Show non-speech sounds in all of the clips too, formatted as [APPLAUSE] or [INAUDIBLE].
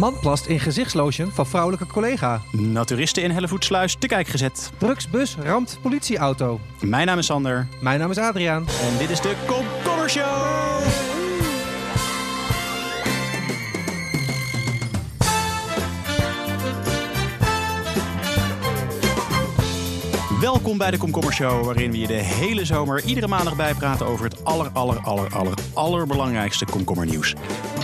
Man plast in gezichtslotion van vrouwelijke collega. Naturisten in Hellevoetsluis te kijk gezet. Drugsbus ramt politieauto. Mijn naam is Sander Mijn naam is Adriaan. en dit is de Komkommer Show. Welkom bij de Komkommer Show, waarin we je de hele zomer iedere maandag bijpraten over het aller, aller, aller, aller, allerbelangrijkste komkommernieuws.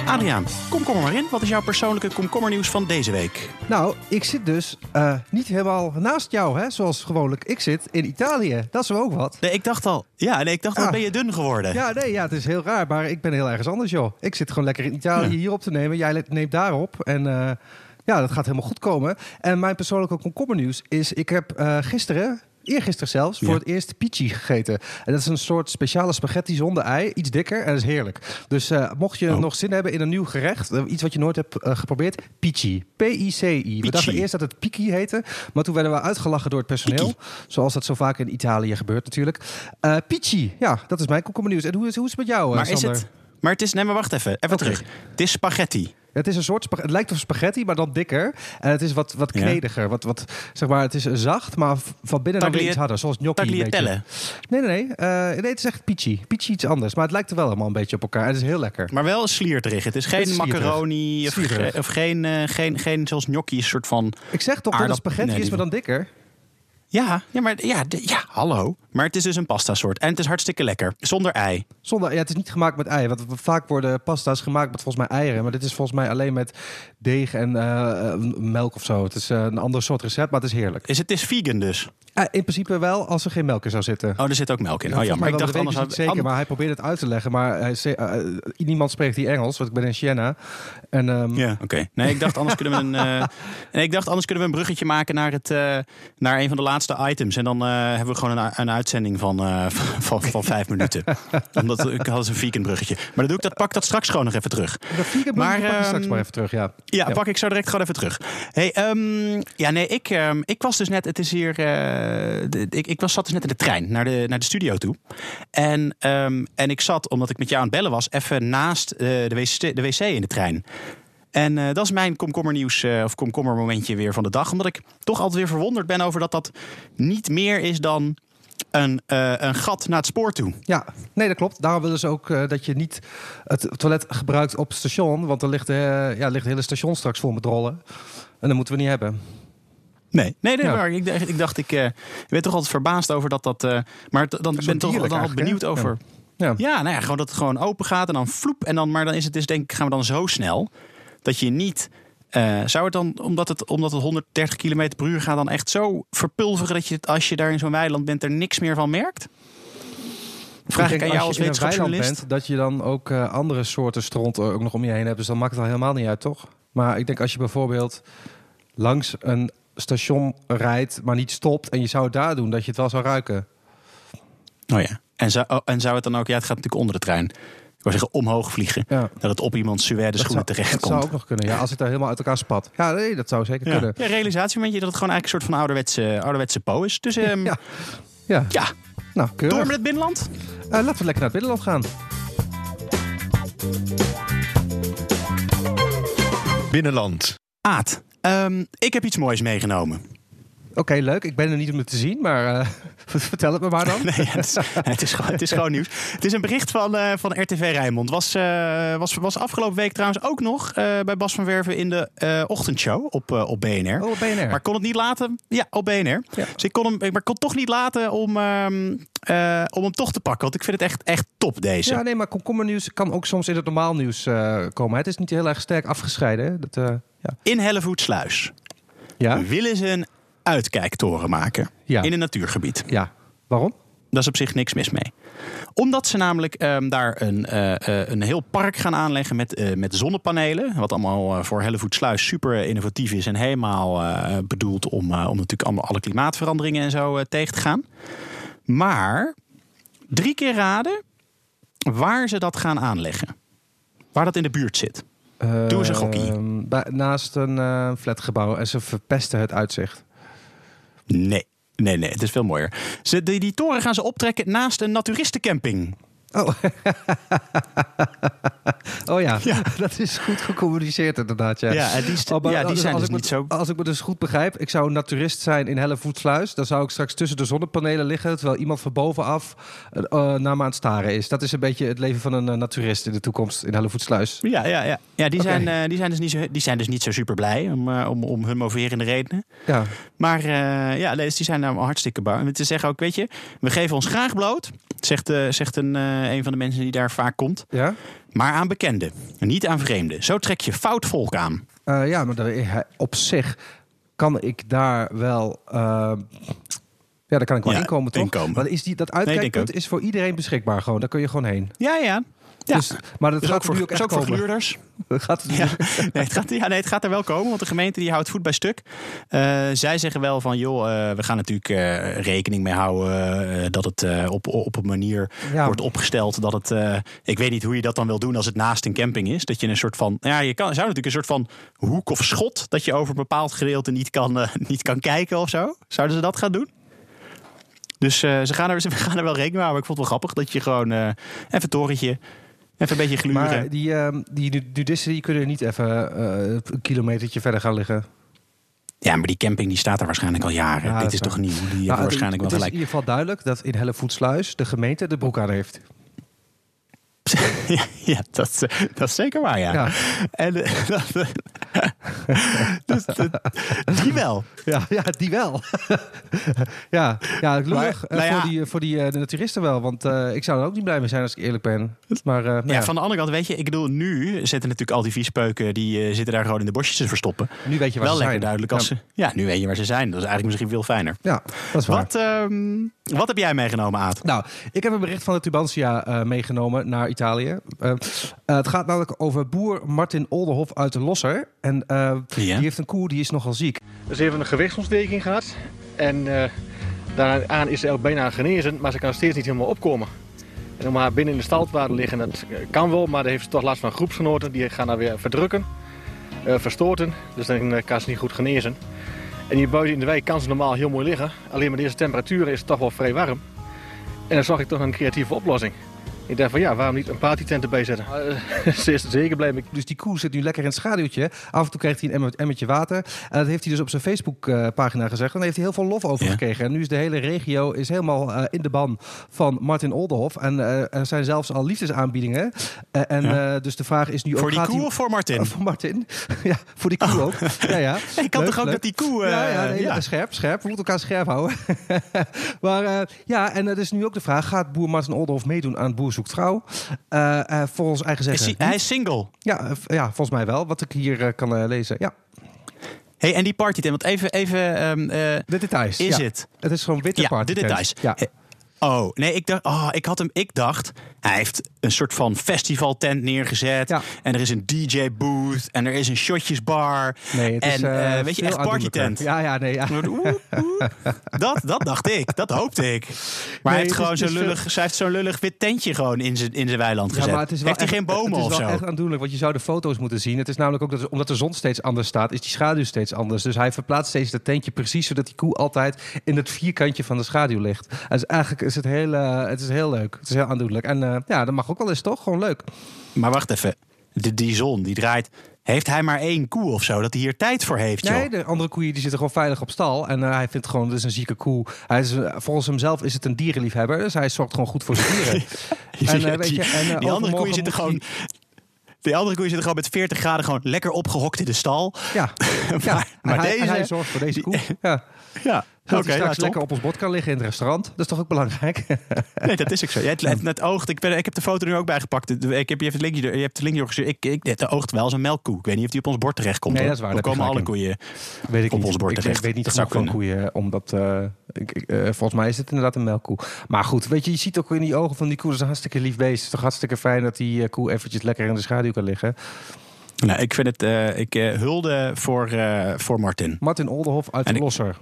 Adriaan, komkommer maar in. Wat is jouw persoonlijke komkommernieuws van deze week? Nou, ik zit dus eh, niet helemaal naast jou, hè, zoals gewoonlijk. Ik zit in Italië. Dat is wel ook wat. Nee, ik dacht al. Ja, nee, ik dacht al, Ah. ben je dun geworden? Ja, nee, ja, het is heel raar, maar ik ben heel ergens anders, joh. Ik zit gewoon lekker in Italië Ja. hier op te nemen. Jij neemt daarop. En eh, ja, dat gaat helemaal goed komen. En mijn persoonlijke komkommernieuws is... Ik heb eh, gisteren... Eergisteren zelfs, voor Ja. het eerst pici gegeten. En dat is een soort speciale spaghetti zonder ei. Iets dikker en dat is heerlijk. Dus eh, mocht je Oh. nog zin hebben in een nieuw gerecht... eh, iets wat je nooit hebt eh, geprobeerd, pici. P-I-C-I. We dachten eerst dat het piki heette. Maar toen werden we uitgelachen door het personeel. Zoals dat zo vaak in Italië gebeurt natuurlijk. Pici, ja, dat is mijn komkommernieuws. En hoe is, hoe is het met jou, Maar is het... Maar het is... Nee, maar wacht even. Even terug. Het is spaghetti. Het is een soort het lijkt op spaghetti, maar dan dikker. En het is wat, wat Ja. knediger. Wat, wat, zeg maar, het is zacht, maar van binnen Taglia- iets harder. Zoals gnocchi. Tagliatelle. Nee, nee, nee. Eh, nee, het is echt pici. Pici iets anders. Maar het lijkt er wel allemaal een beetje op elkaar. En het is heel lekker. Maar wel slierterig. Het is geen Het is slierterig. macaroni of, ge- of geen, eh, geen, geen zoals gnocchi, een soort van... Ik zeg toch dat het spaghetti nee, is, maar dan dikker. Ja, ja, maar ja, de- ja, hallo. Maar het is dus een pasta soort. En het is hartstikke lekker. Zonder ei. Zonder, ja, het is niet gemaakt met ei. Want vaak worden pasta's gemaakt met volgens mij eieren. Maar dit is volgens mij alleen met deeg en eh, eh, melk of zo. Het is eh, een ander soort recept, maar het is heerlijk. Is het is vegan dus? In principe wel, als er geen melk in zou zitten. Oh, er zit ook melk in. Ja, Oh ja, maar ik dacht anders... niet zeker, maar hij probeert het uit te leggen. Maar hij niemand spreekt hier Engels, want ik ben in Siena. En, ehm, Ja, oké. Nee, ik dacht anders kunnen we een. [LAUGHS] nee, ik dacht anders kunnen we een bruggetje maken naar het naar een van de laatste items. En dan hebben we gewoon een, een uitzending van, eh, [LAUGHS] van, van vijf minuten. Omdat ik had een vegan bruggetje. Maar dan doe ik dat pak dat straks gewoon nog even terug. Dat vegan Maar, pak je straks ehm, maar even terug, ja. Ja, Ja. pak ik zo direct gewoon even terug. Hey, ehm, ja, nee, ik, ehm, ik was dus net, het is hier, eh, de- ik, ik was, zat dus net in de trein naar de, naar de studio toe. En, en ik zat, omdat ik met jou aan het bellen was, even naast eh, de, wc, de wc in de trein. En dat is mijn komkommernieuws of komkommermomentje weer van de dag. Omdat ik toch altijd weer verwonderd ben over dat dat niet meer is dan een, eh, een gat naar het spoor toe. Ja, nee, dat klopt. Daarom willen ze ook eh, dat je niet het toilet gebruikt op het station. Want dan ligt, eh, ja, ligt het hele station straks vol met rollen. En dat moeten we niet hebben. Nee, nee, nee Ja. maar ik, dacht- ik dacht, ik eh, ben toch altijd verbaasd over dat dat. maar dan ben ik toch dan benieuwd over. Ja. Ja, nou ja, gewoon dat het gewoon open gaat en dan vloep. En dan, maar dan is het dus denk ik, gaan we dan zo snel dat je niet. Eh, zou het dan, omdat het, omdat het 130 km per uur gaat, dan echt zo verpulveren dat je het, als je daar in zo'n weiland bent, er niks meer van merkt? Vraag ik, denk, aan jou als je in een wetenschapsjournalist. bent, dat je dan ook eh, andere soorten stront ook nog om je heen hebt. Dus dan maakt het al helemaal niet uit, toch? Maar ik denk als je bijvoorbeeld langs een station rijdt, maar niet stopt... en je zou het daar doen, dat je het wel zou ruiken. Oh ja. En zou, oh, en zou het dan ook, ja, het gaat natuurlijk onder de trein. Ik wou zeggen omhoog vliegen. Ja. Dat het op iemands suède Dat schoenen zou, terecht dat komt. zou ook nog kunnen. Ja, als het daar helemaal uit elkaar spat. Ja, nee, dat zou zeker Ja, kunnen. ja realisatiemomentje dat het gewoon eigenlijk een soort van ouderwetse, ouderwetse po is. Dus ehm, ja. Ja. Ja, nou, keurig. door met het binnenland. Eh, laten we lekker naar het binnenland gaan. Binnenland. Aad, ehm, ik heb iets moois meegenomen. Oké, leuk. Ik ben er niet om het te zien, maar eh, [LAUGHS] vertel het me maar dan. [LAUGHS] Nee, het is, het is, gewoon, het is gewoon nieuws. Het is een bericht van, eh, van RTV Rijnmond. Was, eh, was, was afgelopen week trouwens ook nog bij Bas van Werven in de ochtendshow op, op BNR. Oh, BNR. Maar kon het niet laten. Ja, op BNR. Ja. Dus ik kon hem, maar kon toch niet laten om, ehm, eh, om hem toch te pakken. Want ik vind het echt, echt top deze. Ja, nee, maar komkommernieuws kan ook soms in het normaal nieuws komen. Het is niet heel erg sterk afgescheiden. hè. Dat, ja. In Hellevoetsluis Ja? willen ze een uitkijktoren maken Ja. in een natuurgebied. ja. Waarom? Daar is op zich niks mis mee. Omdat ze namelijk ehm, daar een, eh, eh, een heel park gaan aanleggen met, eh, met zonnepanelen. Wat allemaal voor Hellevoetsluis super innovatief is. En helemaal bedoeld om, om natuurlijk allemaal alle klimaatveranderingen en zo tegen te gaan. Maar drie keer raden waar ze dat gaan aanleggen. Waar dat in de buurt zit. Doe eens een gokkie. Ehm, naast een flatgebouw en ze verpesten het uitzicht. Nee. Nee, nee, het is veel mooier. Ze, die, die toren gaan ze optrekken naast een naturistencamping. Oh. [LAUGHS] oh ja. dat is goed gecommuniceerd inderdaad. Ja, Ja, en die, Oh, maar ja, die als- zijn dus ik me- niet zo... Als ik me dus goed begrijp, ik zou een naturist zijn in Hellevoetsluis. Dan zou ik straks tussen de zonnepanelen liggen, terwijl iemand van bovenaf eh, eh, naar me aan het staren is. Dat is een beetje het leven van een eh, naturist in de toekomst in Hellevoetsluis. Ja, ja, ja. ja die, zijn, die, zijn dus niet zo, die zijn dus niet zo super blij om, om, om hun moverende redenen. Ja. Maar ja, dus die zijn nou hartstikke bang. En te zeggen ook, weet je, we geven ons graag bloot, zegt, zegt een, een van de mensen die daar vaak komt. Ja? Maar aan bekenden, en niet aan vreemden. Zo trek je fout volk aan. Eh, ja, maar eh, op zich kan ik daar wel. eh, ja, daar kan ik wel Ja, inkomen, toch? inkomen. Maar is die, dat uitkijkpunt is voor iedereen beschikbaar gewoon. Daar kun je gewoon heen. Ja, ja. Ja, Dus, maar dat is gaat ook voor, ook is ook voor. [LAUGHS] Dat gaat Ja, [LAUGHS] nee, het gaat, ja, nee, het gaat er wel komen, want de gemeente die houdt voet bij stuk. Eh, zij zeggen wel van, joh, eh, we gaan natuurlijk eh, rekening mee houden dat het op, op een manier Ja. wordt opgesteld dat het. ik weet niet hoe je dat dan wil doen als het naast een camping is. Dat je een soort van, ja, je kan, zou natuurlijk een soort van hoek of schot dat je over een bepaald gedeelte niet kan, [LAUGHS] niet kan kijken of zo. Zouden ze dat gaan doen? Dus ze, gaan er, ze gaan er wel rekening mee houden. Maar ik vond het wel grappig dat je gewoon even een torentje, even een beetje gluren. Maar die, ehm, die nu- nudisten die kunnen niet even eh, een kilometertje verder gaan liggen. Ja, maar die camping die staat er waarschijnlijk al jaren. Ja, Dit is is toch nieuw? Die Nou, waarschijnlijk wel het is gelijk. in ieder geval duidelijk dat in Hellevoetsluis de gemeente de broek aan heeft. [LAUGHS] ja, dat, is- dat is zeker waar, ja. Ja. En eh, [LAUGHS] dat- dus, dat- die wel. Ja, ja die wel. [LAUGHS] ja, ja lullig Maar, eh, nou ja. voor die, voor die eh, de naturisten wel. Want eh, ik zou er ook niet blij mee zijn als ik eerlijk ben. Maar eh, nou Ja, ja, van de andere kant, weet je, ik bedoel, nu zitten natuurlijk al die viespeuken, die eh, zitten daar gewoon in de bosjes te verstoppen. nu weet je waar wel ze lekker zijn. duidelijk als ja. ze. Ja, nu weet je waar ze zijn. Dat is eigenlijk misschien veel fijner. Ja, dat is waar. Wat, ehm, wat heb jij meegenomen, Aad? Nou, ik heb een bericht van de Tubantia eh, meegenomen naar Italië. Eh, eh, het gaat namelijk over boer Martin Olderhof uit de Losser. En eh, Ja. die heeft een koe die is nogal ziek. Dus ze heeft een gewichtsontsteking gehad. En eh, daaraan is ze ook bijna genezen, maar ze kan steeds niet helemaal opkomen. En om haar binnen in de stal te laten liggen, dat kan wel, maar dan heeft ze toch last van groepsgenoten. Die gaan haar weer verdrukken, eh, verstoten. Dus dan kan ze niet goed genezen. En hier buiten in de wijk kan ze normaal heel mooi liggen. Alleen met deze temperaturen is het toch wel vrij warm. En dan zag ik toch een creatieve oplossing. Ik dacht van ja, waarom niet een partytent erbij zetten? Eh, [LAUGHS] ze is er zeker blij mee. Dus die koe zit nu lekker in het schaduwtje. Af en toe krijgt hij een emmer- emmertje water. En dat heeft hij dus op zijn Facebook-pagina gezegd. En daar heeft hij heel veel lof over Ja. gekregen. En nu is de hele regio is helemaal eh, in de ban van Martin Olderhof. En eh, er zijn zelfs al liefdesaanbiedingen. En Ja. eh, dus de vraag is nu ook... Voor die gaat koe hij- of voor Martin? Oh, [LAUGHS] voor Martin. [LAUGHS] ja, voor die koe ook. Ja, ja. Ik kan Leuk, toch ook leuk. dat die koe... eh, ja, ja, nee, ja. scherp, scherp. We moeten elkaar scherp houden. maar eh, ja, en het is nu ook de vraag: gaat boer Martin Olderhof meedoen aan Boer Zoekt Trouw? Eh, eh, volgens eigen Is zeggen. hij, hij is single. Ja, eh, ja, volgens mij wel. Wat ik hier kan lezen. Ja, Hey, en die partytent, want even... even eh, de details. is ja. het? Het is gewoon witte Ja, party. de details. Ja. Oh, nee, ik dacht, oh, ik had hem, ik dacht, hij heeft een soort van festivaltent neergezet. Ja. En er is een DJ-booth en er is een shotjesbar. Nee, het en is eh, eh, weet je, veel echt partytent. Ja, ja, nee. Ja. Oeh, oeh. [LAUGHS] Dat, dat dacht ik, dat hoopte ik. Maar Nee, hij, heeft het is- gewoon het zo'n is veel- lullig, zij heeft zo'n lullig wit tentje gewoon in zijn, in zijn weiland Ja, gezet. maar het is wel heeft hij echt- geen bomen het of is zo? wel echt aandoenlijk, want je zou de foto's moeten zien. Het is namelijk ook dat, omdat de zon steeds anders staat, is die schaduw steeds anders. Dus hij verplaatst steeds dat tentje precies zodat die koe altijd in het vierkantje van de schaduw ligt. Dus eigenlijk is het heel, eh, het is heel leuk. Het is heel aandoenlijk. En eh, ja, dat mag ook wel eens toch? Gewoon leuk. Maar wacht even, de, die zon die draait. Heeft hij maar één koe of zo, dat hij hier tijd voor heeft, joh? Nee, de andere koeien die zitten gewoon veilig op stal. En eh, hij vindt gewoon, het is een zieke koe. Hij is, volgens hemzelf is het een dierenliefhebber. Dus hij zorgt gewoon goed voor zijn dieren. [LAUGHS] en, [LAUGHS] weet je, en, die andere koeien zitten gewoon... Die andere koeien zitten gewoon met 40 graden gewoon lekker opgehokt in de stal. Ja, maar, [LAUGHS] ja. maar hij, deze... hij zorgt voor deze koe. Ja. Ja, Dat hij straks lekker op ons bord kan liggen in het restaurant. Dat is toch ook belangrijk? [LAUGHS] Nee, dat is ook zo. Ja, het, het, het oogt, ik, ben, ik heb de foto nu ook bijgepakt. Ik heb je even het linkje, je hebt het linkje doorgestuurd. Ik, ik, het oogt wel als een melkkoe. Ik weet niet of die op ons bord terecht komt. Nee, dat is waar, Dan komen alle koeien. weet ik Op niet. ons bord ik, terecht. weet niet Dat genoeg zou van koeien. Omdat, eh, ik, ik, eh, volgens mij is het inderdaad een melkkoe. Maar goed, weet je, je ziet ook in die ogen van die koe. Dat is een hartstikke lief beest. Het is toch hartstikke fijn dat die eh, koe eventjes lekker in de schaduw kan liggen. Nou, ik vind het, ik hulde voor, voor Martin. Martin Olderhof uit En de ik- Losser.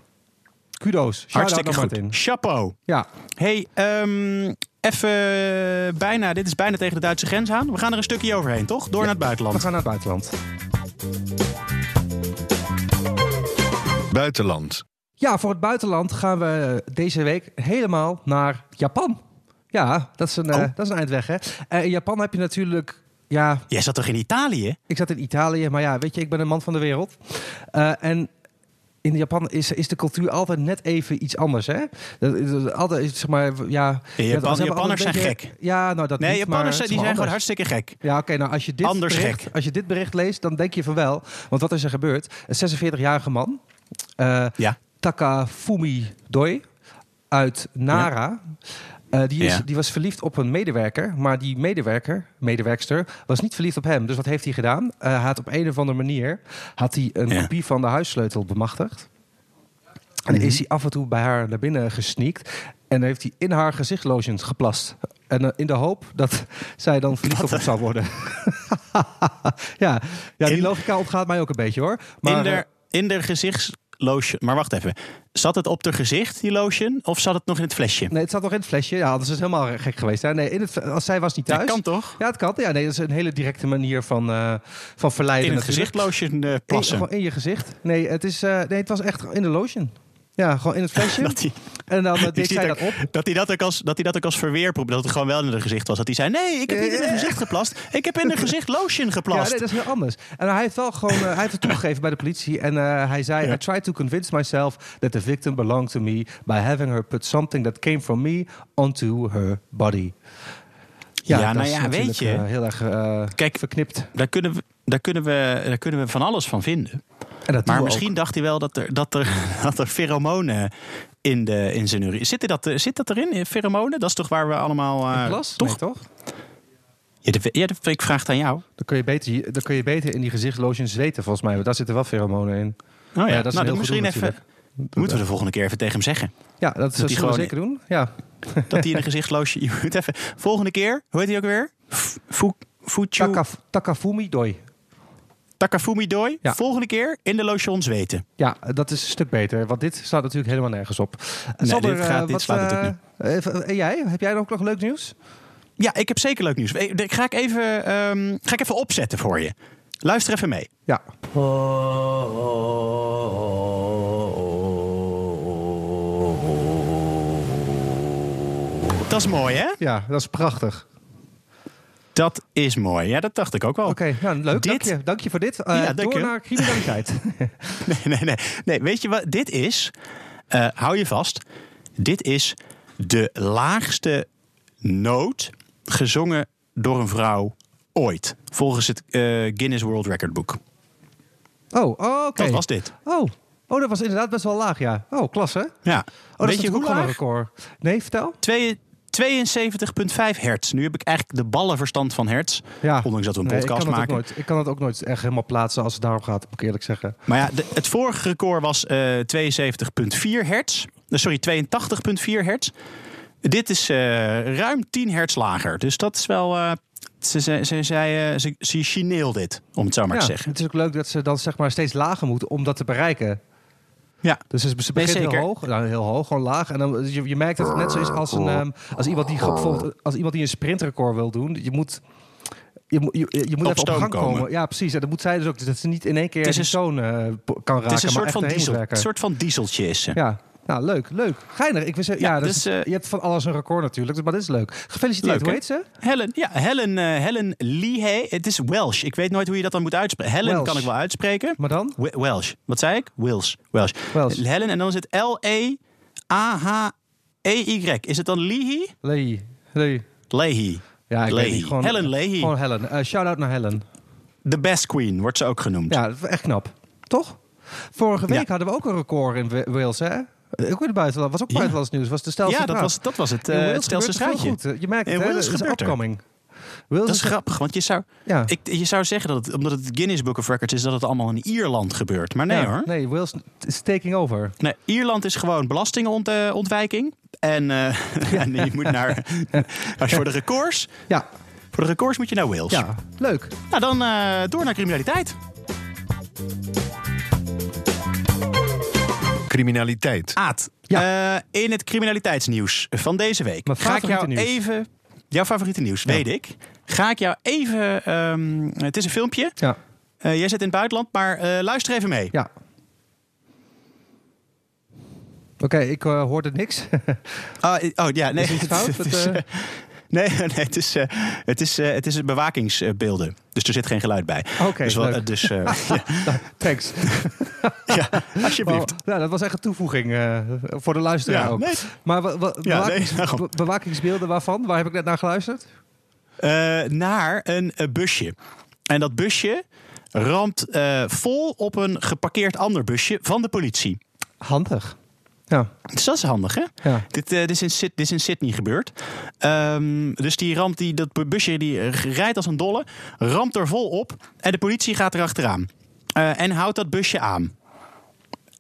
Kudos. Hartstikke goed. Martin. Chapeau. Ja, Hey, ehm, even bijna, dit is bijna tegen de Duitse grens aan. We gaan er een stukje overheen, toch? Door naar het we buitenland. gaan naar het buitenland. Buitenland. Ja, voor het buitenland gaan we deze week helemaal naar Japan. Ja, dat is een, eh, Oh. dat is een eindweg, hè. Eh, in Japan heb je natuurlijk... Ja, Jij zat toch in Italië? ik zat in Italië, maar ja, weet je, ik ben een man van de wereld. Eh, en in Japan is, is de cultuur altijd net even iets anders, hè? Altijd, zeg maar, ja... Japan- Japanners zijn beetje- Ja, nou dat Nee, niet, Japanners maar het die zijn gewoon hartstikke gek. Ja, oké, nou als je, dit Anders bericht, gek. als je dit bericht leest, dan denk je van wel. Want wat is er gebeurd? Een 46-jarige man, eh, Ja. Takafumi Doi, uit Nara... eh, die, is, Ja. die was verliefd op een medewerker, maar die medewerker, medewerkster, was niet verliefd op hem. Dus wat heeft hij gedaan? Eh, hij had op een of andere manier had hij een Ja. kopie van de huissleutel bemachtigd. En Mhm. is hij af en toe bij haar naar binnen gesneakt. En dan heeft hij in haar gezicht geplast. En eh, in de hoop dat [LAUGHS] zij dan verliefd op hem zou worden. [LAUGHS] ja, ja, die In- logica ontgaat mij ook een beetje hoor. Maar, in de, in de gezichtslotion. Maar wacht even. Zat het op de gezicht, die lotion? Of zat het nog in het flesje? nee, het zat nog in het flesje. Ja, anders is het helemaal gek geweest. Hè? Nee, in het, als zij was niet thuis. Dat kan toch? Ja, het kan. Ja, nee, dat is een hele directe manier van, van verleiden. In het natuurlijk. gezicht lotion eh, In, gewoon in je gezicht. Nee, het, is, eh, nee, het was echt in de lotion. Ja, gewoon in het flesje. [LAUGHS] Dat en dan uh, Ik deed zij dat- op. dat hij dat ook als, dat hij dat ook als verweer probeerde. Dat het gewoon wel in het gezicht was. Dat hij zei: Nee, ik heb niet in het gezicht geplast. Ik heb in het gezicht lotion [LAUGHS] Ja, geplast. nee, dat is heel anders. En hij heeft wel gewoon, eh, hij heeft het toegegeven bij de politie. En eh, hij zei: Ja. I tried to convince myself that the victim belonged to me by having her put something that came from me onto her body. Ja, dat nou is ja, natuurlijk, weet je. eh, heel erg eh, Kijk, verknipt. daar kunnen, we, daar, kunnen we, daar kunnen we van alles van vinden. Dat Maar misschien ook. dacht hij wel dat er, dat er, [LAUGHS] dat er pheromonen in, de, in zijn urine... Zit dat, eh, zit dat erin, in pheromonen? Dat is toch waar we allemaal... eh, In plas? Toch? Nee, toch? Ja, dat- ja, dat- ik vraag het aan jou. Dan kun, je beter, dan kun je beter in die gezichtslotion zweten, volgens mij. Want daar zitten wel pheromonen in. Oh ja, dat is nou, heel misschien even... Moeten we de volgende keer even tegen hem zeggen. Ja, dat, zullen we gewoon- zeker doen. Ja. [LAUGHS] Dat hij in een gezichtloosje... Je moet even... Volgende keer, hoe heet hij ook weer? Fu- Takafumi Doi. Takafumi Doi. Ja. Volgende keer in de lotion zweten. Ja, dat is een stuk beter. Want dit staat natuurlijk helemaal nergens op. Nee, Sander, dit gaat- eh, dit slaat natuurlijk eh, even- En jij? Heb jij ook nog leuk nieuws? Ja, ik heb zeker leuk nieuws. Ik ga ik even, ehm, ga ik even opzetten voor je. Luister even mee. Ja. Dat is mooi, hè? Ja, dat is prachtig. Dat is mooi. Ja, dat dacht ik ook wel. Oké, nou, leuk. Dit- Dank je. Dank je voor dit. Eh, Ja, dank door je. naar criminaliteit. [LAUGHS] [LAUGHS] Nee, nee, nee. nee, weet je wat dit is? Eh, hou je vast. Dit is de laagste noot gezongen door een vrouw ooit. Volgens het eh, Guinness World Record Book. oh, oh, oké. Dat was dit. Oh. oh, dat was inderdaad best wel laag, ja. Oh, klasse. Ja. Oh, dat weet is je hoe laag? record. Nee, vertel. Twee- 72,5 hertz. Nu heb ik eigenlijk de ballenverstand van hertz. Ja. Ondanks dat we een Nee, ik podcast ook maken. nooit, ik kan het ook nooit echt helemaal plaatsen als het daarom gaat, moet ik eerlijk zeggen. Maar ja, de- het vorige record was eh 72,4 hertz. Eh, sorry, 82,4 hertz. Dit is eh, ruim 10 hertz lager. Dus dat is wel... ze, ze, ze, zei, ze, ze chineel dit, om het zo maar ja, te zeggen. Het is ook leuk dat ze dan zeg maar steeds lager moeten om dat te bereiken. Ja. Dus Nee, begint heel hoog, nou, heel hoog, gewoon laag. En dan, je, je merkt dat het net zo is als, een, ehm, als, iemand die, bijvoorbeeld, als iemand die een sprintrecord wil doen. Je moet, je, moet- je, je moet Op even op gang komen. komen. Ja, precies. En dat moet zij dus ook. Dus dat ze niet in één keer Het een- toon eh, kan raken, Het is een soort van, diesel, een soort van dieseltje is ze. Ja. Nou, leuk, leuk. Geinig. Ik wist, ja, dus, is- eh, je hebt van alles een record natuurlijk, dus- maar dit is leuk. Gefeliciteerd. Leuk, Hoe heet ze? Helen, ja, Helen, eh, Helen. Het is Welsh. Ik weet nooit hoe je dat dan moet uitspreken. Helen Welsh. kan ik wel uitspreken. Maar dan? We- Welsh. Wat zei ik? Welsh. Welsh. Welsh. Helen en dan is het L-E-A-H-E-Y. Is het dan Lehey? Lee. Lee. Lehey. Ja, ik Leahy. weet niet. Gewoon, Helen Leahy. Gewoon Helen. Eh, Shout-out naar Helen. The best queen wordt ze ook genoemd. Ja, echt knap. Toch? Vorige week Ja. hadden we ook een record in Wa- Wales, hè? Ook in het buitenland. Was ook Ja. buitenlands nieuws. Was de stelste Ja, dat was, dat was het, eh Wales het veel straatje. goed. Je merkt het? Wales Dat is upcoming. Wales Dat is grappig, want je zou, Ja. ik, je zou zeggen dat het, omdat het Guinness Book of Records is, dat het allemaal in Ierland gebeurt. Maar nee Ja, hoor. Nee, Wales is taking over. Nee, Ierland is gewoon belastingenontwijking. En, eh, [LAUGHS] en je moet naar. [LAUGHS] Als je voor de records. Ja, Voor de records moet je naar Wales. ja. leuk. Nou, dan eh, door naar criminaliteit. Criminaliteit. Aad, Ja. eh, in het criminaliteitsnieuws van deze week Mijn ga ik jou nieuws. even. Jouw favoriete nieuws, Ja. weet ik. Ga ik jou even. ehm, het is een filmpje. Ja, Eh, jij zit in het buitenland, maar eh, luister even mee. ja. Oké, ik eh, hoorde niks. [LAUGHS] Oh, oh ja, nee. Is iets fout [LAUGHS] het met, is, nee, [LAUGHS] nee, het is, eh, het is, eh, het is een bewakingsbeelden. Dus er zit geen geluid bij. Oké, dus wel- eh, dus [LAUGHS] ja, Thanks. [LAUGHS] ja, alsjeblieft. Oh, nou, dat was echt een toevoeging voor de luisteraar Ja, ook. nee. Maar bewakings- nee, bewakingsbeelden waarvan? Waar heb ik net naar geluisterd? Naar een busje. En dat busje ramt vol op een geparkeerd ander busje van de politie. Handig. Ja, Dus dat is handig, hè? ja. Dit, eh, dit, is in Syd- dit is in Sydney gebeurd. Ehm, dus die ramt, die, dat busje die eh, rijdt als een dolle, ramt er vol op en de politie gaat erachteraan. Eh en houdt dat busje aan.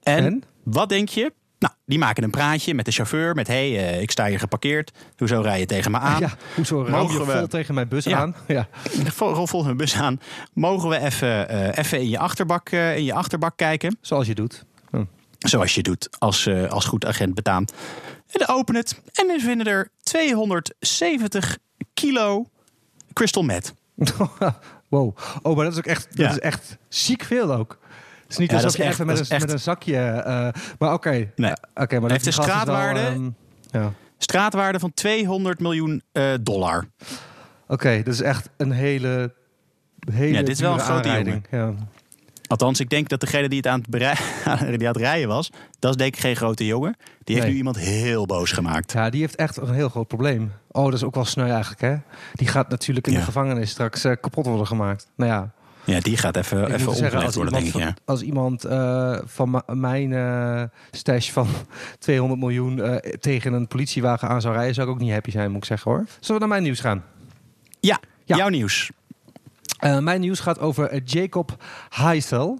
En, En? wat denk je? Nou, die maken een praatje met de chauffeur. Met, hé, hey, ik sta hier geparkeerd. Hoezo rij je tegen me aan? [LAUGHS] ja. Hoezo ram je we- vol tegen mijn bus Ja. aan? Ja. Vol, vol hun bus aan. Mogen we even, even in, je achterbak, in je achterbak kijken? Zoals je doet. Zoals je doet als, eh, als goed agent betaamt. En dan open het. En dan vinden er 270 kilo crystal meth. [LAUGHS] wow. Oh, maar dat is ook echt, dat is echt ziek veel ook. Het is niet Ja, alsof je echt- even met een, met een zakje... eh, maar oké. Nee. Ja, oké, maar Heeft een wel, straatwaarde? ehm, ja. Straatwaarde van 200 miljoen eh, dollar. Oké, dat is echt een hele... hele Ja, dit is wel een grote aanrijding. Ja. Althans, ik denk dat degene die het aan het, berei- [LAUGHS] die aan het rijden was... dat is denk ik geen grote jongen. Die heeft Nee. nu iemand heel boos gemaakt. Ja, die heeft echt een heel groot probleem. Oh, dat is ook wel sneu eigenlijk, hè? Die gaat natuurlijk in Ja. de gevangenis straks eh, kapot worden gemaakt. Nou ja, Ja, die gaat even, ik even omgelegd worden, denk ik. van, Ja. als iemand eh, van mijn eh, stash van [LAUGHS] 200 miljoen tegen een politiewagen aan zou rijden, zou ik ook niet happy zijn, moet ik zeggen hoor. Zullen we naar mijn nieuws gaan? Ja, Ja. jouw nieuws. Eh, mijn nieuws gaat over eh, Jacob Heisel.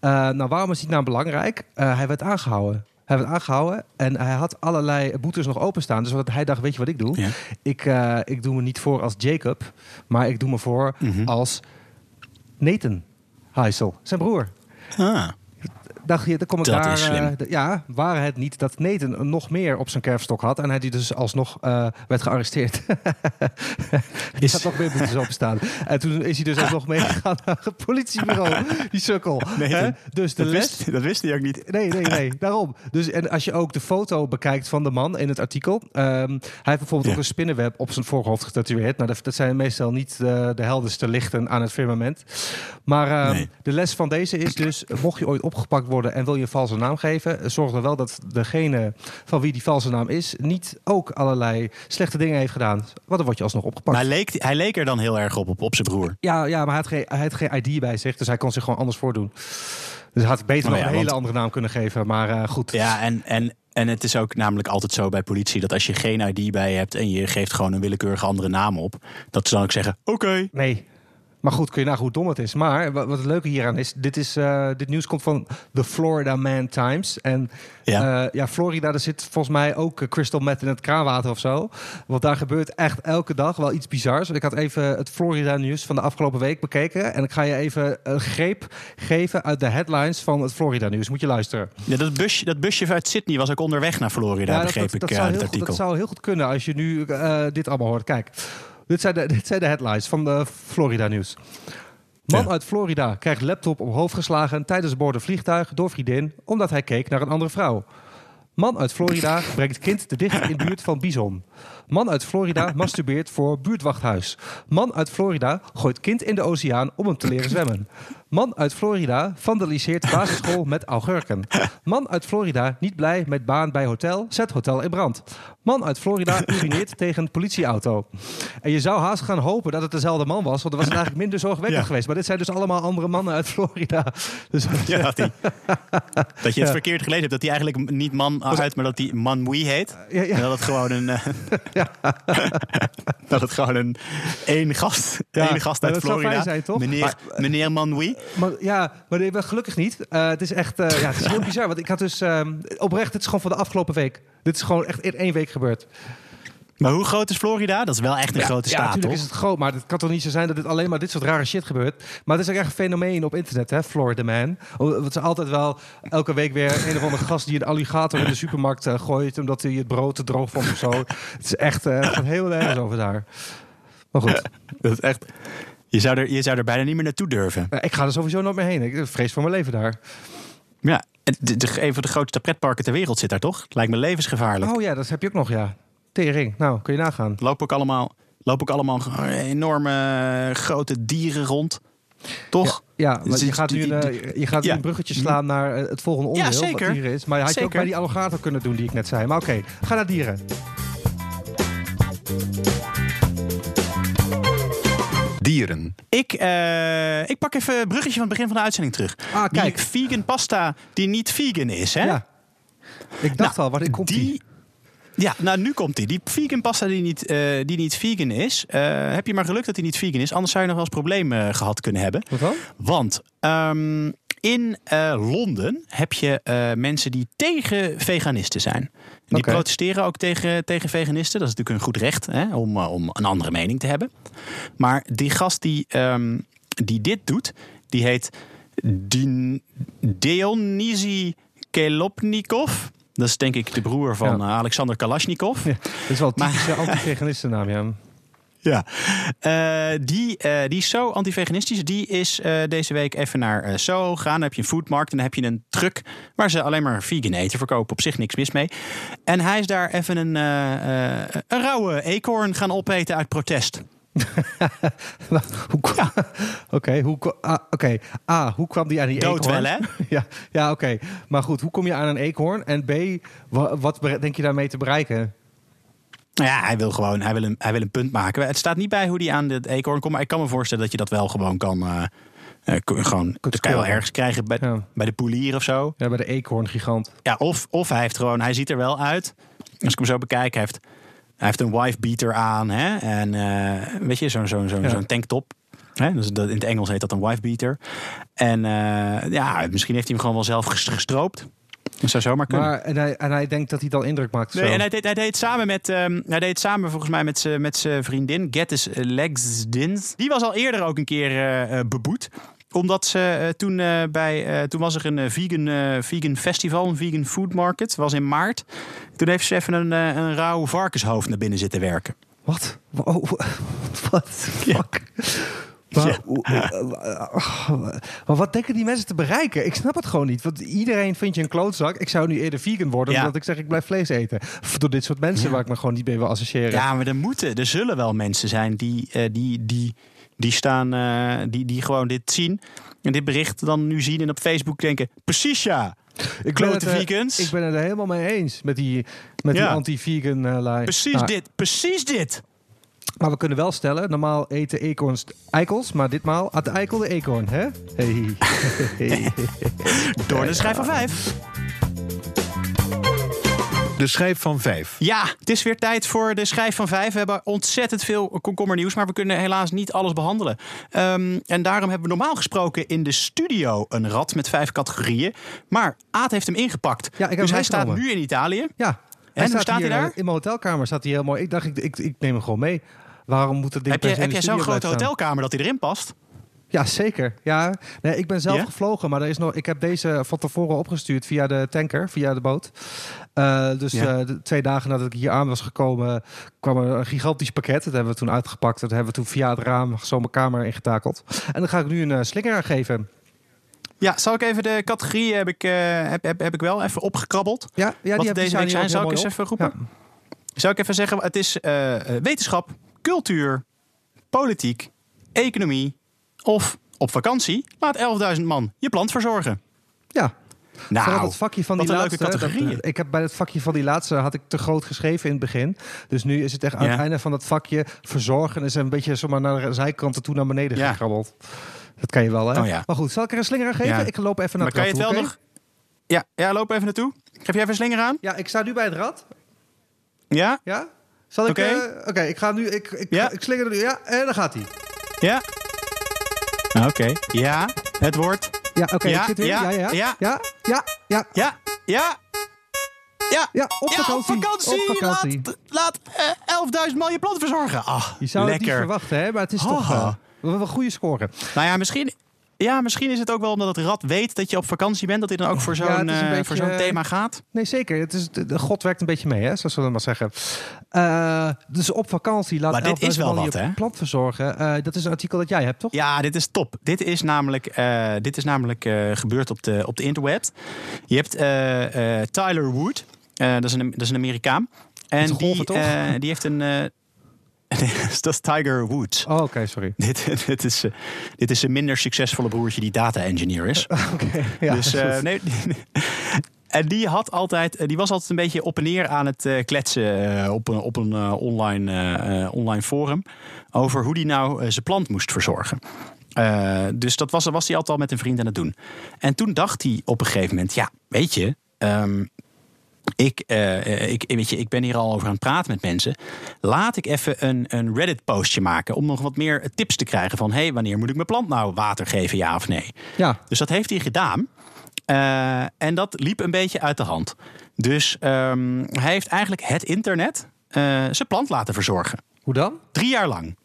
Eh, nou, waarom is hij nou belangrijk? Hij werd aangehouden. Hij werd aangehouden en hij had allerlei boetes nog openstaan. Dus wat hij dacht, weet je wat ik doe? Ja. Ik, ik doe me niet voor als Jacob, maar ik doe me voor Mhm. als Nathan Heisel, zijn broer. Ah. Dacht je, dan kom ik Dat daar. is slim. eh, d- ja, waren het niet dat Nathan nog meer op zijn kerfstok had en hij die dus alsnog eh, werd gearresteerd. [LAUGHS] Is- had nog meer boetes opstaan. En toen is hij dus alsnog [LAUGHS] meegegaan naar het politiebureau. Die sukkel. Hè? Dus de Dat les. wist, dat wist hij ook niet. Nee, nee, nee. Daarom. Dus en als je ook de foto bekijkt van de man in het artikel. ehm, hij heeft bijvoorbeeld Ja. ook een spinnenweb op zijn voorhoofd getatoeëerd. Nou, dat, zijn meestal niet de, de helderste lichten aan het firmament. Maar ehm, Nee. de les van deze is dus, mocht je ooit opgepakt worden en wil je een valse naam geven, zorg er wel dat degene van wie die valse naam is, niet ook allerlei slechte dingen heeft gedaan. Want dan word je alsnog opgepakt. Maar hij leek, hij leek er dan heel erg op, op, op zijn broer. Ja, ja, maar hij had, geen, hij had geen ID bij zich, dus hij kon zich gewoon anders voordoen. Dus had beter Oh nog ja, een hele want- andere naam kunnen geven. Maar eh, goed. Ja, en, en, en het is ook namelijk altijd zo bij politie... dat als je geen ID bij je hebt en je geeft gewoon een willekeurige andere naam op... dat ze dan ook zeggen, oké. Nee. Maar goed, kun je nagaan hoe dom het is. Maar wat, wat het leuke hieraan is, dit, is eh, dit nieuws komt van de Florida Man Times. En Ja. ja, ja Florida, daar zit volgens mij ook eh, crystal meth in het kraanwater of zo. Want daar gebeurt echt elke dag wel iets bizars. Ik had even het Florida nieuws van de afgelopen week bekeken. En ik ga je even een greep geven uit de headlines van het Florida nieuws. Moet je luisteren. Ja, dat, busje, dat busje uit Sydney was ook onderweg naar Florida, Ja, dat, begreep dat, ik dat eh, zou heel goed, artikel. dat zou heel goed kunnen als je nu eh, dit allemaal hoort. Kijk, dit zijn de, [LAUGHS] dit zijn de headlines van de Florida nieuws. Man Ja. uit Florida krijgt laptop op hoofd geslagen tijdens boorden vliegtuig door vriendin omdat hij keek naar een andere vrouw. Man uit Florida [LAUGHS] brengt kind te dicht in buurt van bison. Man uit Florida masturbeert voor buurtwachthuis. Man uit Florida gooit kind in de oceaan om hem te leren zwemmen. Man uit Florida vandaliseert basisschool met augurken. Man uit Florida niet blij met baan bij hotel, zet hotel in brand. Man uit Florida urineert [LAUGHS] tegen politieauto. En je zou haast gaan hopen dat het dezelfde man was, want dan was [LAUGHS] het eigenlijk minder zorgwekkend Ja. geweest. Maar dit zijn dus allemaal andere mannen uit Florida. Dus, [LAUGHS] Ja, dat, dat je het verkeerd gelezen hebt. Dat hij eigenlijk niet man uit, maar dat hij Manmoei heet. Ja, ja. En dat het gewoon een... eh, dat het gewoon een één gast, Ja, één gast uit dat zou Florida. zijn, toch? Meneer, Maar- meneer Manmoei. Maar ja, maar nee, gelukkig niet. Eh, het is echt eh, ja, het is heel [LAUGHS] bizar. Want ik had dus ehm, oprecht, het is gewoon van de afgelopen week. Dit is gewoon echt in één week gebeurd. Maar hoe groot is Florida? Dat is wel echt een grote ja, staat, natuurlijk toch? is het groot, maar het kan toch niet zo zijn dat dit alleen maar dit soort rare shit gebeurt. Maar het is ook echt een fenomeen op internet, hè, Florida Man. Het is altijd wel elke week weer een of andere gast die een alligator in de supermarkt eh, gooit omdat hij het brood te droog vond of zo. Het is echt het gaat heel erg over daar. Maar goed, Dat is echt... Je zou, er, je zou er bijna niet meer naartoe durven. ik ga er sowieso nooit meer heen. Ik vrees voor mijn leven daar. Ja, de, de, een van de grootste pretparken ter wereld zit daar toch? Lijkt me levensgevaarlijk. Oh ja, dat heb je ook nog, ja. Tering. Nou, kun je nagaan. Lopen ook allemaal, lopen ook allemaal enorme eh, grote dieren rond. Toch? Ja, want Dus je gaat nu een, je gaat nu ja. een bruggetje slaan naar eh, het volgende Ja, onderdeel. zeker. Wat dieren is. Maar had je ook bij die alligator kunnen doen die ik net zei. Maar oké, ga naar dieren. Dieren. Ik, eh, ik pak even een bruggetje van het begin van de uitzending terug. Ah, kijk. Die vegan pasta die niet vegan is, hè? Ja. Ik dacht Nou, al, wanneer komt die? die? Ja, nou nu komt die. Die vegan pasta die niet, eh, die niet vegan is. eh, heb je maar geluk dat die niet vegan is. Anders zou je nog wel eens problemen gehad kunnen hebben. Wat dan? Want ehm, in eh, Londen heb je eh, mensen die tegen veganisten zijn. Die protesteren ook tegen, tegen veganisten. Dat is natuurlijk een goed recht hè, om, eh, om een andere mening te hebben. Maar die gast die, ehm, die dit doet, die heet Din- Dionysi Kelopnikov. Dat is denk ik de broer van Ja. eh, Alexander Kalashnikov. Ja, dat is wel een typische anti-veganistennaam, ja. [LAUGHS] [LAUGHS] Ja, Eh, die, eh, die is zo anti-veganistisch. Die is eh, deze week even naar Soho gegaan. Dan heb je een foodmarkt en dan heb je een truck waar ze alleen maar vegan eten verkopen. Op zich niks mis mee. En hij is daar even een, een rauwe eekhoorn gaan opeten uit protest. [LAUGHS] hoe, kwa- [LAUGHS] Oké, hoe, ah, oké. A, hoe kwam die aan die Dood eekhoorn? wel, hè? Ja, ja oké. Maar goed, hoe kom je aan een eekhoorn? En B, wa- wat denk je daarmee te bereiken? Nou ja, hij wil gewoon hij wil een, hij wil een punt maken. Het staat niet bij hoe hij aan de eekhoorn komt. Maar ik kan me voorstellen dat je dat wel gewoon kan... eh, eh, gewoon, dat kan je wel ergens krijgen bij, Ja. bij de poelier of zo. Ja, bij de eekhoorn-gigant. Ja, of, of hij heeft gewoon, hij ziet er wel uit. Als ik hem zo bekijk, hij heeft, hij heeft een wife beater aan. Hè? En eh, weet je, zo'n zo'n zo'n Ja. tanktop. Hè? Dus dat, in het Engels heet dat een wife beater. En ja, misschien heeft hij hem gewoon wel zelf ges- gestroopt. Dat zou zomaar kunnen. Maar, en, hij, en hij denkt dat hij dan indruk maakt. Nee, zo. en hij deed, hij deed het samen met, ehm, hij deed het samen volgens mij met zijn met zijn vriendin, Gettis Legsdins. Die was al eerder ook een keer eh, eh, beboet omdat ze eh, toen eh, bij. eh, toen was er een vegan, eh, vegan festival, een vegan food market. was in maart. Toen heeft ze even een, een rauw varkenshoofd naar binnen zitten werken. Wat? Oh, [LAUGHS] Wat? Fuck. Maar, Ja. hoe- eh, maar wat denken die mensen te bereiken? Ik snap het gewoon niet. Want iedereen vindt je een klootzak. Ik zou nu eerder vegan worden, Ja. omdat ik zeg ik blijf vlees eten. Door dit soort mensen waar ik me gewoon niet mee wil associëren. Ja, maar er moeten, er zullen wel mensen zijn die, eh, die, die, die staan, eh, die, die gewoon dit zien. En dit bericht dan nu zien en op Facebook denken: precies ja. ik klote het, eh, vegans. Ik ben het er helemaal mee eens met die, met die anti-vegan eh lijn. Precies Nou, dit, precies dit. Maar we kunnen wel stellen, normaal eten eekhoorns eikels, maar ditmaal at de eikel de eekhoorn, hè? [LAUGHS] Hey. Door de schijf van vijf. De schijf van vijf. Ja, het is weer tijd voor de schijf van vijf. We hebben ontzettend veel komkommernieuws, maar we kunnen helaas niet alles behandelen. Ehm, en daarom hebben we normaal gesproken in de studio een rad met vijf categorieën. Maar Aad heeft hem ingepakt. Ja, ik heb dus hem hij staat nu in Italië. Ja. En hoe staat hij hier, daar? eh, In mijn hotelkamer staat hij heel mooi. Ik dacht, ik, ik, ik neem hem gewoon mee. Waarom moet het ding Heb, je, heb jij zo'n grote hotelkamer dat hij erin past? Ja, zeker. Ja. Nee, ik ben zelf gevlogen, maar er is nog, ik heb deze van tevoren opgestuurd via de tanker, via de boot. Eh, dus eh, de twee dagen nadat ik hier aan was gekomen, kwam er een gigantisch pakket. Dat hebben we toen uitgepakt. Dat hebben we toen via het raam zo mijn kamer ingetakeld. En dan ga ik nu een eh, slinger aan geven. Ja, zal ik even de categorieën heb ik, heb, heb, heb ik wel even opgekrabbeld. Ja, ja Wat die deze week hier zijn, zal ik eens even roepen? op. Zou ik even zeggen, het is wetenschap, cultuur, politiek, economie of op vakantie. Laat 11.000 man je plant verzorgen. Ja, Nou, dat vakje van die laatste. dat- ik heb bij het vakje van die laatste had ik te groot geschreven in het begin. Dus nu is het echt aan Ja. het einde van dat vakje verzorgen is een beetje zomaar naar de zijkanten toe naar beneden Ja. gekrabbeld. Dat kan je wel, hè? Oh ja. Maar goed, zal ik er een slinger aan geven? Ja. Ik loop even naar maar kan je het wel nog... Ja, ja, loop even naartoe. Geef jij even een slinger aan? Ja, ik sta nu bij het rad. Ja? Ja? Zal ik... Oké. eh, Oké, ik ga nu... Ik, ik, Ja. ik slinger er nu. Ja, en daar gaat hij. Ja? Oké. Ja, het wordt... Ja, oké, Ja, ik zit weer. ja, Ja, ja, ja. ja. Ja, ja, ja. Ja, ja, op ja, vakantie. op vakantie. Op vakantie. Laat, laat eh, 11.000 man je plant verzorgen. Ah, Je zou het niet verwachten, hè? Maar het is toch... Ah. eh, we hebben een goede score. Nou ja, misschien, Ja, misschien is het ook wel omdat het rad weet dat je op vakantie bent, dat hij dan ook voor zo'n Ja, een eh, beetje, voor zo'n eh, thema gaat. Nee, zeker. Het is, de, de God werkt een beetje mee, hè? zo zullen we maar zeggen. Eh, dus op vakantie laat Maar dit 11.000 is wel wat, hè? plant verzorgen. Eh, dat is een artikel dat jij hebt, toch? Ja, dit is top. Dit is namelijk, eh, dit is namelijk eh, gebeurd op de, op de interwebs. Je hebt eh, eh, Tyler Wood, Eh, dat, is een, dat is een Amerikaan. En golven, die, toch? eh, die heeft een. [LAUGHS] dat is Tiger Woods. Oh, oké, sorry. [LAUGHS] Dit, dit, is, eh, dit is een minder succesvolle broertje die data engineer is. [LAUGHS] Oké, ja. dus eh, nee. En die, had altijd, eh, die was altijd een beetje op en neer aan het kletsen op een, op een online, online forum. Over hoe die nou zijn plant moest verzorgen. Dus dat was, was hij altijd al met een vriend aan het doen. En toen dacht hij op een gegeven moment: ja, weet je. ehm, ik, eh, ik, weet je, ik ben hier al over aan het praten met mensen. Laat ik even een, een Reddit-postje maken om nog wat meer tips te krijgen van... hey, wanneer moet ik mijn plant nou water geven, ja of nee? ja. Dus dat heeft hij gedaan. Eh, en dat liep een beetje uit de hand. Dus ehm, hij heeft eigenlijk het internet eh, zijn plant laten verzorgen. Hoe dan? Drie jaar lang.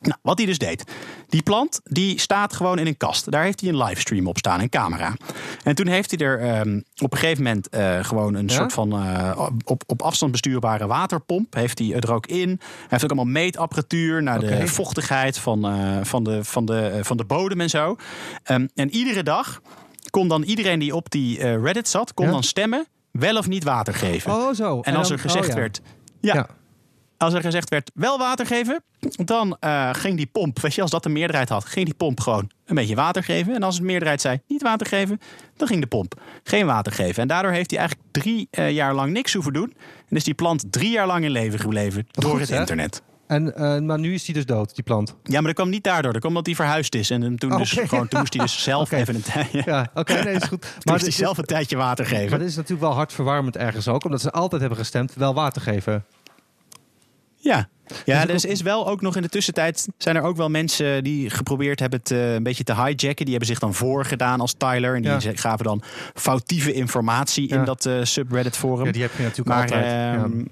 Nou, wat hij dus deed. Die plant die staat gewoon in een kast. Daar heeft hij een livestream op staan, een camera. En toen heeft hij er ehm, op een gegeven moment eh, gewoon een Ja? soort van eh, op, op afstand bestuurbare waterpomp. Heeft hij er ook in. Hij heeft ook allemaal meetapparatuur naar de vochtigheid van, eh, van, de, van, de, van de bodem en zo. Ehm, en iedere dag kon dan iedereen die op die Reddit zat, kon Ja? dan stemmen wel of niet water geven. Oh, zo. en als dan- er gezegd oh, ja. werd. Ja. Als er gezegd werd wel water geven, dan eh, ging die pomp, weet je, als dat de meerderheid had, ging die pomp gewoon een beetje water geven. En als de meerderheid zei niet water geven, dan ging de pomp geen water geven. En daardoor heeft hij eigenlijk drie eh, jaar lang niks hoeven doen. En is die plant drie jaar lang in leven gebleven door goed, het internet. En, eh, maar nu is die dus dood, die plant. Ja, maar dat kwam niet daardoor. Dat kwam omdat hij verhuisd is. En toen, dus Oké. gewoon, toen moest hij dus [LAUGHS] zelf even een tijdje. Ja, oké, nee, is goed. [LAUGHS] Maar moest hij zelf een tijdje water geven. Maar dit is natuurlijk wel hartverwarmend ergens ook, omdat ze altijd hebben gestemd wel water geven. Ja. Ja, er is wel ook nog in de tussentijd zijn er ook wel mensen die geprobeerd hebben het eh, een beetje te hijacken. Die hebben zich dan voorgedaan als Tyler. En die Ja. gaven dan foutieve informatie in Ja. dat eh, subreddit forum. Ja, die heb je natuurlijk maar altijd. ehm, ja.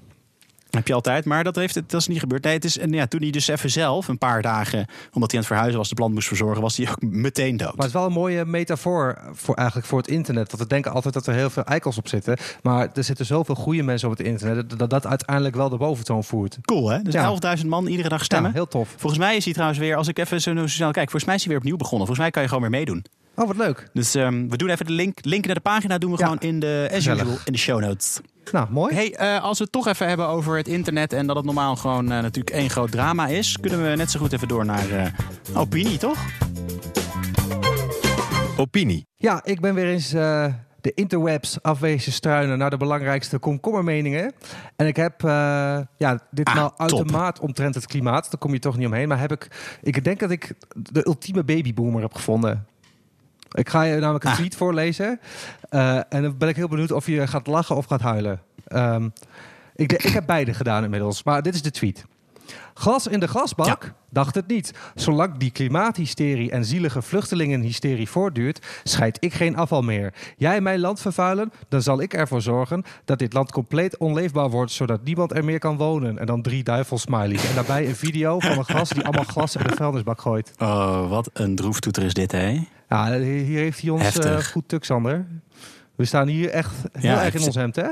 Heb je altijd. Maar dat, heeft, het- dat is niet gebeurd. Nee, het is, en ja, toen hij dus even zelf een paar dagen, omdat hij aan het verhuizen was, de plant moest verzorgen, was hij ook meteen dood. Maar het is wel een mooie metafoor voor, eigenlijk voor het internet. Want we denken altijd dat er heel veel eikels op zitten. Maar er zitten zoveel goede mensen op het internet... dat dat uiteindelijk wel de boventoon voert. Cool hè? Dus Ja. 11.000 man iedere dag stemmen. Ja, heel tof. Volgens mij is hij trouwens weer, als ik even zo, zo snel kijk, volgens mij is hij weer opnieuw begonnen. Volgens mij kan je gewoon weer meedoen. Oh, wat leuk. Dus ehm, we doen even de link. Link naar de pagina doen we Ja. gewoon in de, as Gezellig. usual, in de show notes. Nou, mooi. Hey, eh, als we het toch even hebben over het internet en dat het normaal gewoon eh, natuurlijk één groot drama is, kunnen we net zo goed even door naar eh, opinie, toch? Opinie. Ja, ik ben weer eens eh, de interwebs afwezen struinen naar de belangrijkste komkommermeningen. En ik heb uh, ja, ditmaal Ah, uitermate omtrent het klimaat. Daar kom je toch niet omheen. Maar heb ik, ik denk dat ik de ultieme babyboomer heb gevonden. Ik ga je namelijk een Ah. tweet voorlezen. Uh, en dan ben ik heel benieuwd of je gaat lachen of gaat huilen. Um, ik, ik heb beide gedaan inmiddels. Maar dit is de tweet. Glas in de glasbak? Ja. Dacht het niet. Zolang die klimaathysterie en zielige vluchtelingenhysterie voortduurt, scheid ik geen afval meer. Jij mijn land vervuilen, dan zal ik ervoor zorgen dat dit land compleet onleefbaar wordt, zodat niemand er meer kan wonen. En dan drie duivelsmileys. En daarbij een video van een glas die allemaal glas in de vuilnisbak gooit. Oh, wat een droeftoeter is dit, hè? Ja, hier heeft hij ons uh, goed tuk, Sander. We staan hier echt heel ja, erg in ons hemd, hè?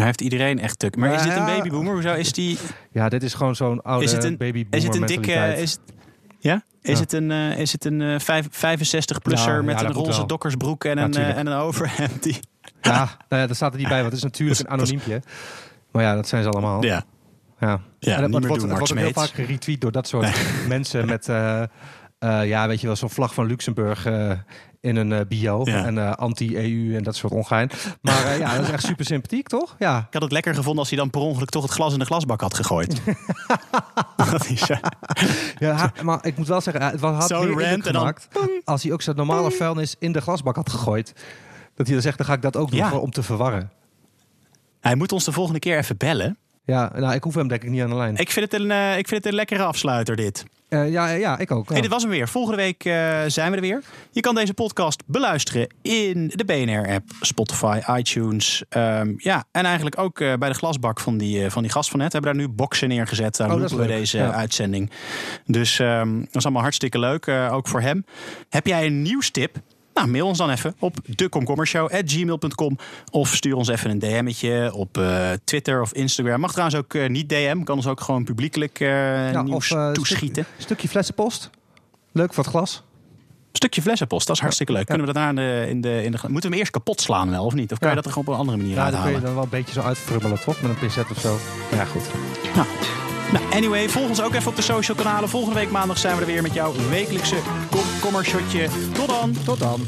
Hij heeft iedereen echt tuk. Maar is dit een babyboomer? Hoezo is die... Ja, dit is gewoon zo'n oude is het een, babyboomer Is het een dikke... Is het, ja? Is Ja. het een, uh, is het een uh, 65-plusser Ja, met ja, een roze dokkersbroek en een, uh, en een overhemd? Die... Ja, nou daar staat er niet bij, want het is natuurlijk een anoniempje. Maar ja, dat zijn ze allemaal. Ja. Ja, ja en het wordt, doen, het wordt heel vaak geretweet door dat soort mensen met, ja, weet je wel, zo'n vlag van Luxemburg in een uh, bio. Ja. En uh, anti-EU en dat soort ongein. Maar uh, ja, dat is echt [LAUGHS] super sympathiek, toch? Ja. Ik had het lekker gevonden als hij dan per ongeluk toch het glas in de glasbak had gegooid. [LAUGHS] dat is, ja, maar ik moet wel zeggen, het had meer rant en gemaakt als hij ook zijn normale vuilnis in de glasbak had gegooid. Dat hij dan zegt, dan ga ik dat ook doen Ja. om te verwarren. Hij moet ons de volgende keer even bellen. Ja, nou, ik hoef hem denk ik niet aan de lijn. Ik vind het een, eh, ik vind het een lekkere afsluiter, dit. Eh, ja, ja, ik ook. ja. Hey, dit was hem weer. Volgende week eh, zijn we er weer. Je kan deze podcast beluisteren in de BNR-app, Spotify, iTunes. Ehm, ja, en eigenlijk ook eh, bij de glasbak van die, eh, van die gast van net. We hebben daar nu boxen neergezet. Daar Oh, we deze Ja. uitzending. Dus ehm, dat is allemaal hartstikke leuk, eh, ook voor hem. Heb jij een nieuwstip? Nou, mail ons dan even op dekomkommershow.gmail.com of stuur ons even een DM'tje op eh, Twitter of Instagram. Mag trouwens ook eh, niet DM, kan ons ook gewoon publiekelijk eh, Ja, nieuws of, toeschieten. Stuk, stukje flessenpost. Leuk voor het glas. Stukje flessenpost, dat is hartstikke leuk. Kunnen we dat daar in de, in de, in de... Moeten we hem eerst kapot slaan wel, of niet? Of kan Ja. je dat er gewoon op een andere manier Ja, dan kun je uithalen? dan wel een beetje zo uitfrummelen, toch? Met een pincet of zo. Ja, goed. Nou, anyway, volg ons ook even op de social kanalen. Volgende week maandag zijn we er weer met jouw wekelijkse komkommershotje. Tot dan! Tot dan.